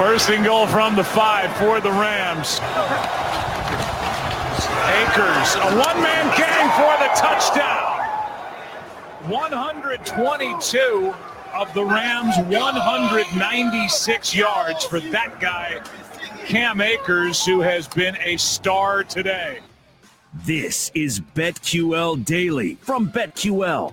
First and goal from the five for the Rams. Akers, a one-man gang for the touchdown. 122 of the Rams, 196 yards for that guy, Cam Akers, who has been a star today. This is BetQL Daily from BetQL.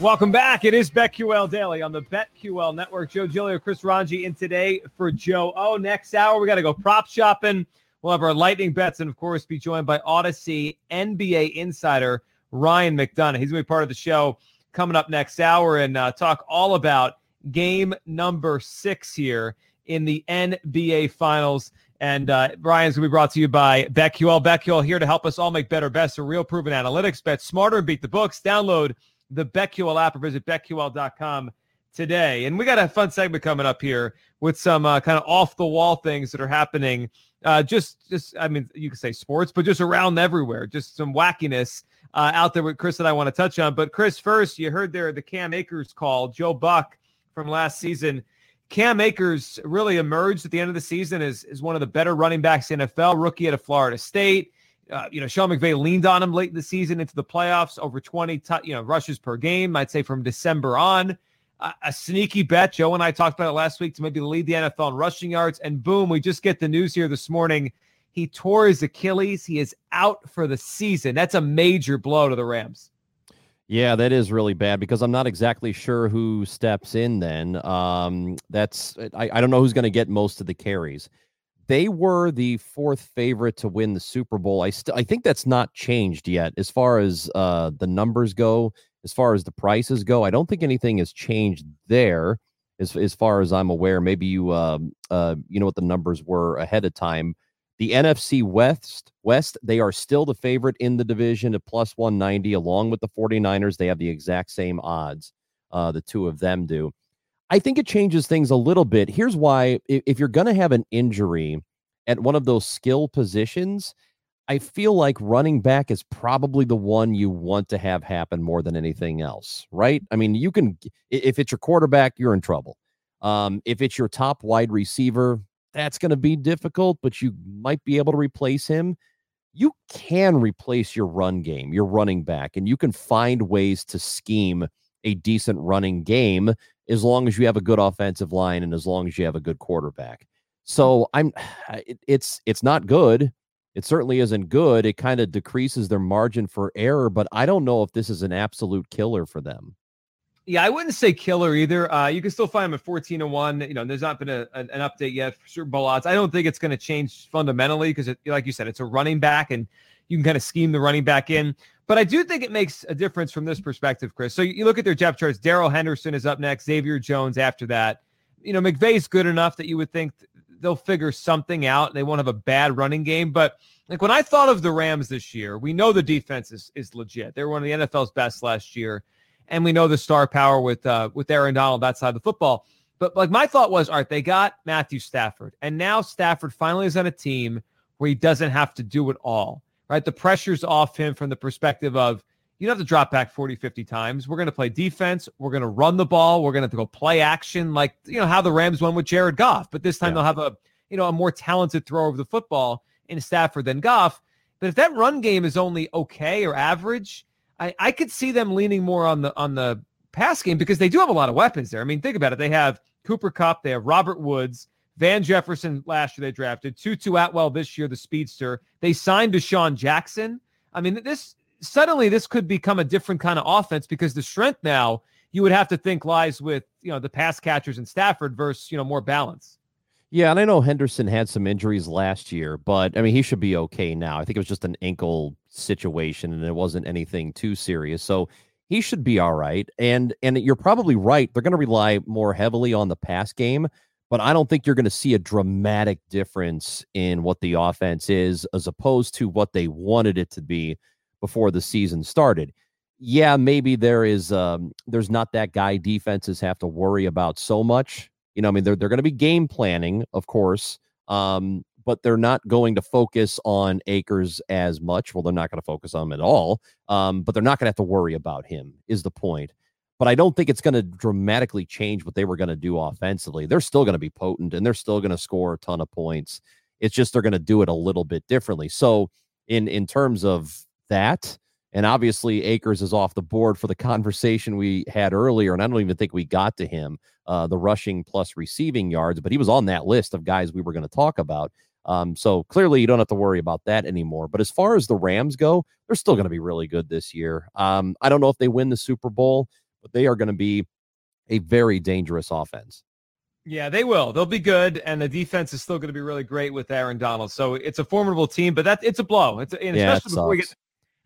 Welcome back. It is BetQL Daily on the BetQL Network. Joe Giglio, Chris Ranji in today for Joe. Oh, next hour, we got to go prop shopping. We'll have our lightning bets and, of course, be joined by Audacy NBA insider Ryan McDonough. He's going to be part of the show coming up next hour and uh, talk all about game number six here in the NBA Finals. And uh, Ryan's going to be brought to you by BetQL. BetQL here to help us all make better bets. A real proven analytics. Bet smarter and beat the books. Download the BetQL app or visit BetQL.com today. And we got a fun segment coming up here with some uh, kind of off the wall things that are happening. Uh, just, just, I mean, you could say sports, but just around everywhere. Just some wackiness uh, out there with Chris that I want to touch on. But Chris, first, you heard there the Cam Akers call, Joe Buck from last season. Cam Akers really emerged at the end of the season as, as one of the better running backs in NFL, rookie at a Florida State. Uh, you know, Sean McVay leaned on him late in the season into the playoffs, over 20, t- you know, rushes per game. I'd say from December on, uh, a sneaky bet. Joe and I talked about it last week to maybe lead the NFL in rushing yards, and boom, we just get the news here this morning. He tore his Achilles. He is out for the season. That's a major blow to the Rams. Yeah, that is really bad because I'm not exactly sure who steps in then. Um, that's I, I don't know who's going to get most of the carries they were the fourth favorite to win the Super Bowl. I still I think that's not changed yet as far as uh, the numbers go, as far as the prices go. I don't think anything has changed there as as far as I'm aware. Maybe you um, uh, you know what the numbers were ahead of time. The NFC West West, they are still the favorite in the division at plus 190 along with the 49ers. They have the exact same odds. Uh, the two of them do. I think it changes things a little bit. Here's why if you're going to have an injury at one of those skill positions, I feel like running back is probably the one you want to have happen more than anything else, right? I mean, you can, if it's your quarterback, you're in trouble. Um, if it's your top wide receiver, that's going to be difficult, but you might be able to replace him. You can replace your run game, your running back, and you can find ways to scheme a decent running game as long as you have a good offensive line and as long as you have a good quarterback. So I'm it, it's it's not good. It certainly isn't good. It kind of decreases their margin for error, but I don't know if this is an absolute killer for them. Yeah, I wouldn't say killer either. Uh, you can still find them at 14 to 1. You know, there's not been a, an, an update yet for Super Bowl odds. I don't think it's going to change fundamentally because, like you said, it's a running back and you can kind of scheme the running back in. But I do think it makes a difference from this perspective, Chris. So you look at their depth charts. Darrell Henderson is up next. Xavier Jones after that. You know, McVay's good enough that you would think they'll figure something out. They won't have a bad running game. But like when I thought of the Rams this year, we know the defense is, is legit. They were one of the NFL's best last year. And we know the star power with uh, with Aaron Donald that side of the football. But like my thought was, all right, they got Matthew Stafford. And now Stafford finally is on a team where he doesn't have to do it all right? The pressure's off him from the perspective of you don't have to drop back 40, 50 times. We're going to play defense. We're going to run the ball. We're going to go play action like, you know, how the Rams won with Jared Goff. But this time yeah. they'll have a, you know, a more talented thrower of the football in Stafford than Goff. But if that run game is only okay or average, I, I could see them leaning more on the on the pass game because they do have a lot of weapons there. I mean, think about it. They have Cooper Kupp, they have Robert Woods, Van Jefferson last year they drafted, Tutu Atwell this year, the speedster. They signed DeSean Jackson. I mean, this suddenly this could become a different kind of offense because the strength now you would have to think lies with you know the pass catchers in Stafford versus you know more balance. Yeah, and I know Henderson had some injuries last year, but I mean he should be okay now. I think it was just an ankle situation and it wasn't anything too serious. So he should be all right. And and you're probably right. They're going to rely more heavily on the pass game but I don't think you're going to see a dramatic difference in what the offense is as opposed to what they wanted it to be before the season started. Yeah, maybe there is um, there's not that guy defenses have to worry about so much. You know, I mean, they're they're going to be game planning, of course, um, but they're not going to focus on Akers as much. Well, they're not going to focus on him at all. Um, but they're not going to have to worry about him. Is the point? But I don't think it's going to dramatically change what they were going to do offensively. They're still going to be potent and they're still going to score a ton of points. It's just they're going to do it a little bit differently. So in in terms of that, and obviously Akers is off the board for the conversation we had earlier, and I don't even think we got to him, uh, the rushing plus receiving yards, but he was on that list of guys we were going to talk about. Um, so clearly, you don't have to worry about that anymore. But as far as the Rams go, they're still going to be really good this year. Um, I don't know if they win the Super Bowl, but they are going to be a very dangerous offense. Yeah, they will. They'll be good, and the defense is still going to be really great with Aaron Donald. So it's a formidable team, but that it's a blow. It's and yeah, especially before we get.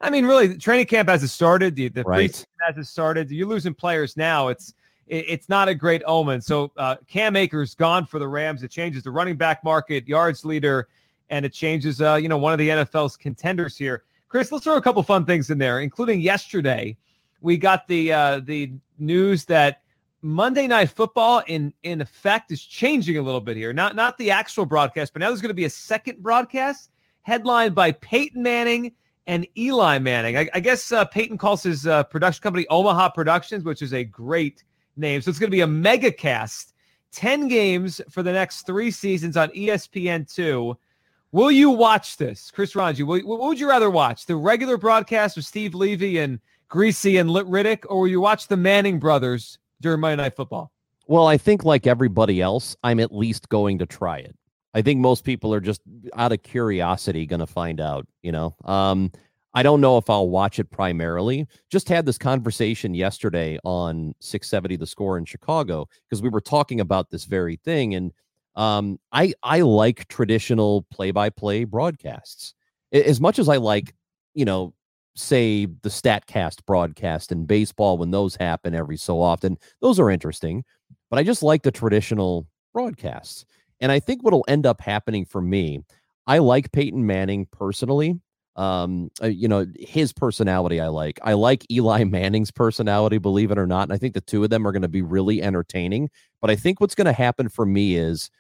I mean, really, training camp hasn't started. The the right. preseason hasn't started. You're losing players now. It's it's not a great omen. So uh, Cam Akers gone for the Rams. It changes the running back market, yards leader, and it changes, uh, you know, one of the NFL's contenders here. Chris, let's throw a couple fun things in there, including yesterday. We got the uh, the news that Monday Night Football, in in effect, is changing a little bit here. Not not the actual broadcast, but now there's going to be a second broadcast headlined by Peyton Manning and Eli Manning. I, I guess uh, Peyton calls his uh, production company Omaha Productions, which is a great name. So it's going to be a mega cast, 10 games for the next three seasons on ESPN2. Will you watch this, Chris Ranji? What would you rather watch? The regular broadcast with Steve Levy and Griese and Louis Riddick, or will you watch the Manning brothers during Monday Night Football? Well, I think like everybody else, I'm at least going to try it. I think most people are just out of curiosity going to find out, you know. Um, I don't know if I'll watch it primarily. Just had this conversation yesterday on 670 the score in Chicago because we were talking about this very thing and um, I I like traditional play-by-play broadcasts. As much as I like, you know, say the statcast broadcast in baseball when those happen every so often, those are interesting, but I just like the traditional broadcasts. And I think what'll end up happening for me, I like Peyton Manning personally um uh, you know his personality i like i like eli manning's personality believe it or not and i think the two of them are going to be really entertaining but i think what's going to happen for me is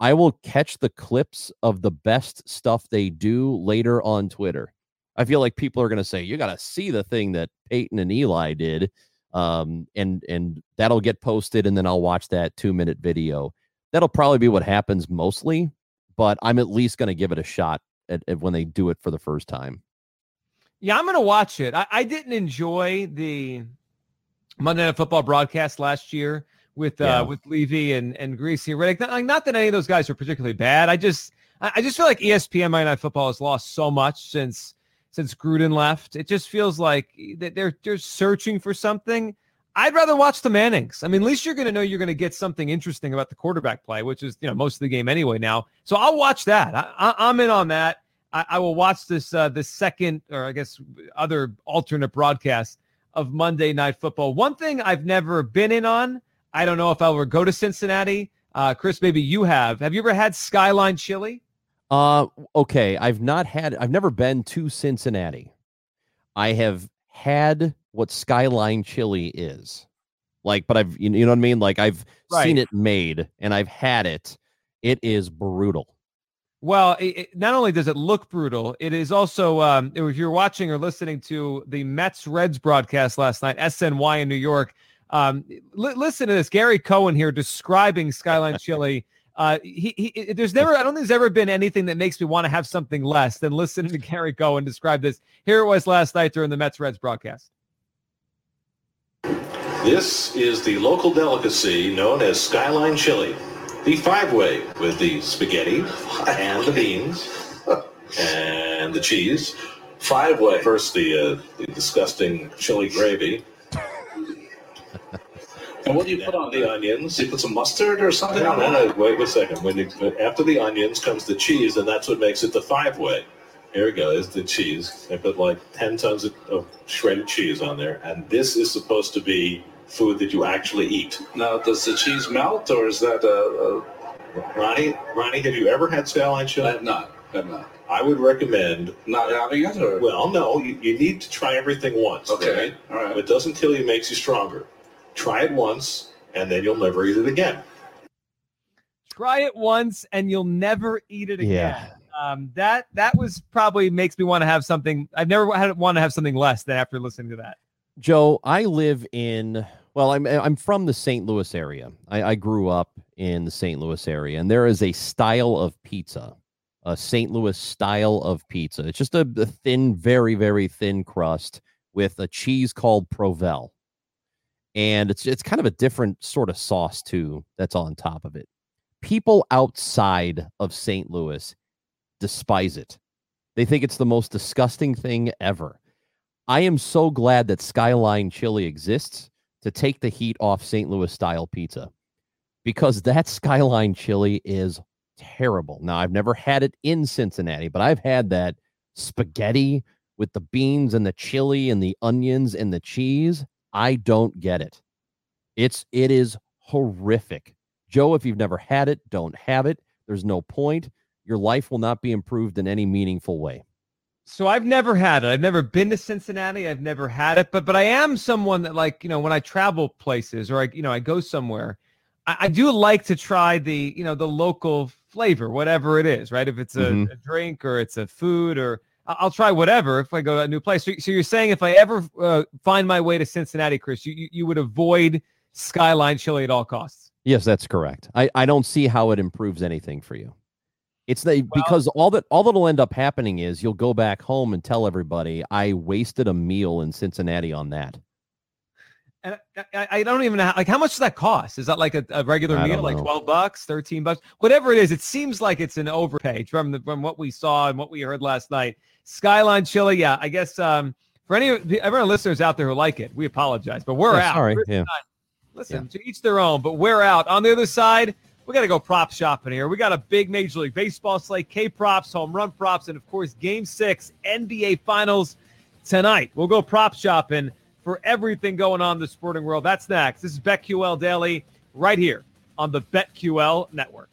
i will catch the clips of the best stuff they do later on twitter i feel like people are going to say you got to see the thing that peyton and eli did um and and that'll get posted and then i'll watch that two minute video that'll probably be what happens mostly but i'm at least going to give it a shot at, at when they do it for the first time. Yeah, I'm going to watch it. I, I, didn't enjoy the Monday Night Football broadcast last year with uh, yeah. with Levy and and Griese Riddick. Not, not that any of those guys are particularly bad. I just I just feel like ESPN Monday Night Football has lost so much since since Gruden left. It just feels like that they're they're searching for something. I'd rather watch the Mannings. I mean, at least you're going to know you're going to get something interesting about the quarterback play, which is you know most of the game anyway now. So I'll watch that. I, am in on that. I, I, will watch this uh, the second or I guess other alternate broadcast of Monday Night Football. One thing I've never been in on. I don't know if I'll ever go to Cincinnati. Uh, Chris, maybe you have. Have you ever had Skyline Chili? Uh, okay. I've not had. I've never been to Cincinnati. I have had what Skyline Chili is. Like, but I've you know what I mean? Like I've right. seen it made and I've had it. It is brutal. Well, it, not only does it look brutal, it is also um, if you're watching or listening to the Mets Reds broadcast last night, SNY in New York. Um, li- listen to this, Gary Cohen here describing Skyline Chili. Uh, he, he, there's never, I don't think there's ever been anything that makes me want to have something less than listening to Gary Cohen describe this. Here it was last night during the Mets Reds broadcast. This is the local delicacy known as Skyline Chili. The five-way with the spaghetti and the beans and the cheese. Five-way. First, the, uh, the disgusting chili gravy. And what do you put on the onions? You put some mustard or something no, on no, no, wait a second. When you, after the onions comes the cheese, and that's what makes it the five-way. Here we go. Is the cheese. I put like 10 tons of, of, shredded cheese on there. And this is supposed to be food that you actually eat. Now, does the cheese melt or is that a. a... Ronnie, Ronnie, have you ever had skyline chili? I have not. I have not. I would recommend not having it. Or? Well, no, you, you need to try everything once. Okay, right? all right. If it doesn't kill you, makes you stronger. Try it once, and then you'll never eat it again. Try it once, and you'll never eat it again. Yeah um, that that was probably makes me want to have something. I've never had want to have something less than after listening to that. Joe, I live in Well, I'm I'm from the St. Louis area. I, I grew up in the St. Louis area, and there is a style of pizza, a St. Louis style of pizza. It's just a, a thin, very very thin crust with a cheese called Provel, and it's it's kind of a different sort of sauce too that's on top of it. People outside of St. Louis despise it. They think it's the most disgusting thing ever. I am so glad that Skyline Chili exists to take the heat off St. Louis style pizza because that Skyline Chili is terrible. Now, I've never had it in Cincinnati, but I've had that spaghetti with the beans and the chili and the onions and the cheese. I don't get it. It's it is horrific. Joe, if you've never had it, don't have it. There's no point. Your life will not be improved in any meaningful way. So I've never had it. I've never been to Cincinnati. I've never had it, but but I am someone that like you know when I travel places or I you know I go somewhere, I, I do like to try the you know the local flavor, whatever it is, right? If it's a, Mhm. a drink or it's a food or I'll try whatever if I go to a new place. So, so you're saying if I ever uh, find my way to Cincinnati, Chris, you, you you would avoid Skyline Chili at all costs. Yes, that's correct. I, I don't see how it improves anything for you. It's the because all that all that'll end up happening is you'll go back home and tell everybody I wasted a meal in Cincinnati on that. And I, I- I don't even know how, like how much does that cost? Is that like a, a regular I meal, like twelve bucks, thirteen bucks, whatever it is? It seems like it's an overpay from the from what we saw and what we heard last night. Skyline Chili, yeah. I guess um, for any of the everyone listeners out there who like it, we apologize, but we're Yeah, out. sorry, We're yeah. Listen, to each their own, but we're out. On the other side, we got to go prop shopping here. We got a big Major League Baseball slate, K props, home run props, and of course, Game Six NBA Finals tonight. We'll go prop shopping for everything going on in the sporting world. That's next. This is BetQL Daily right here on the BetQL Network.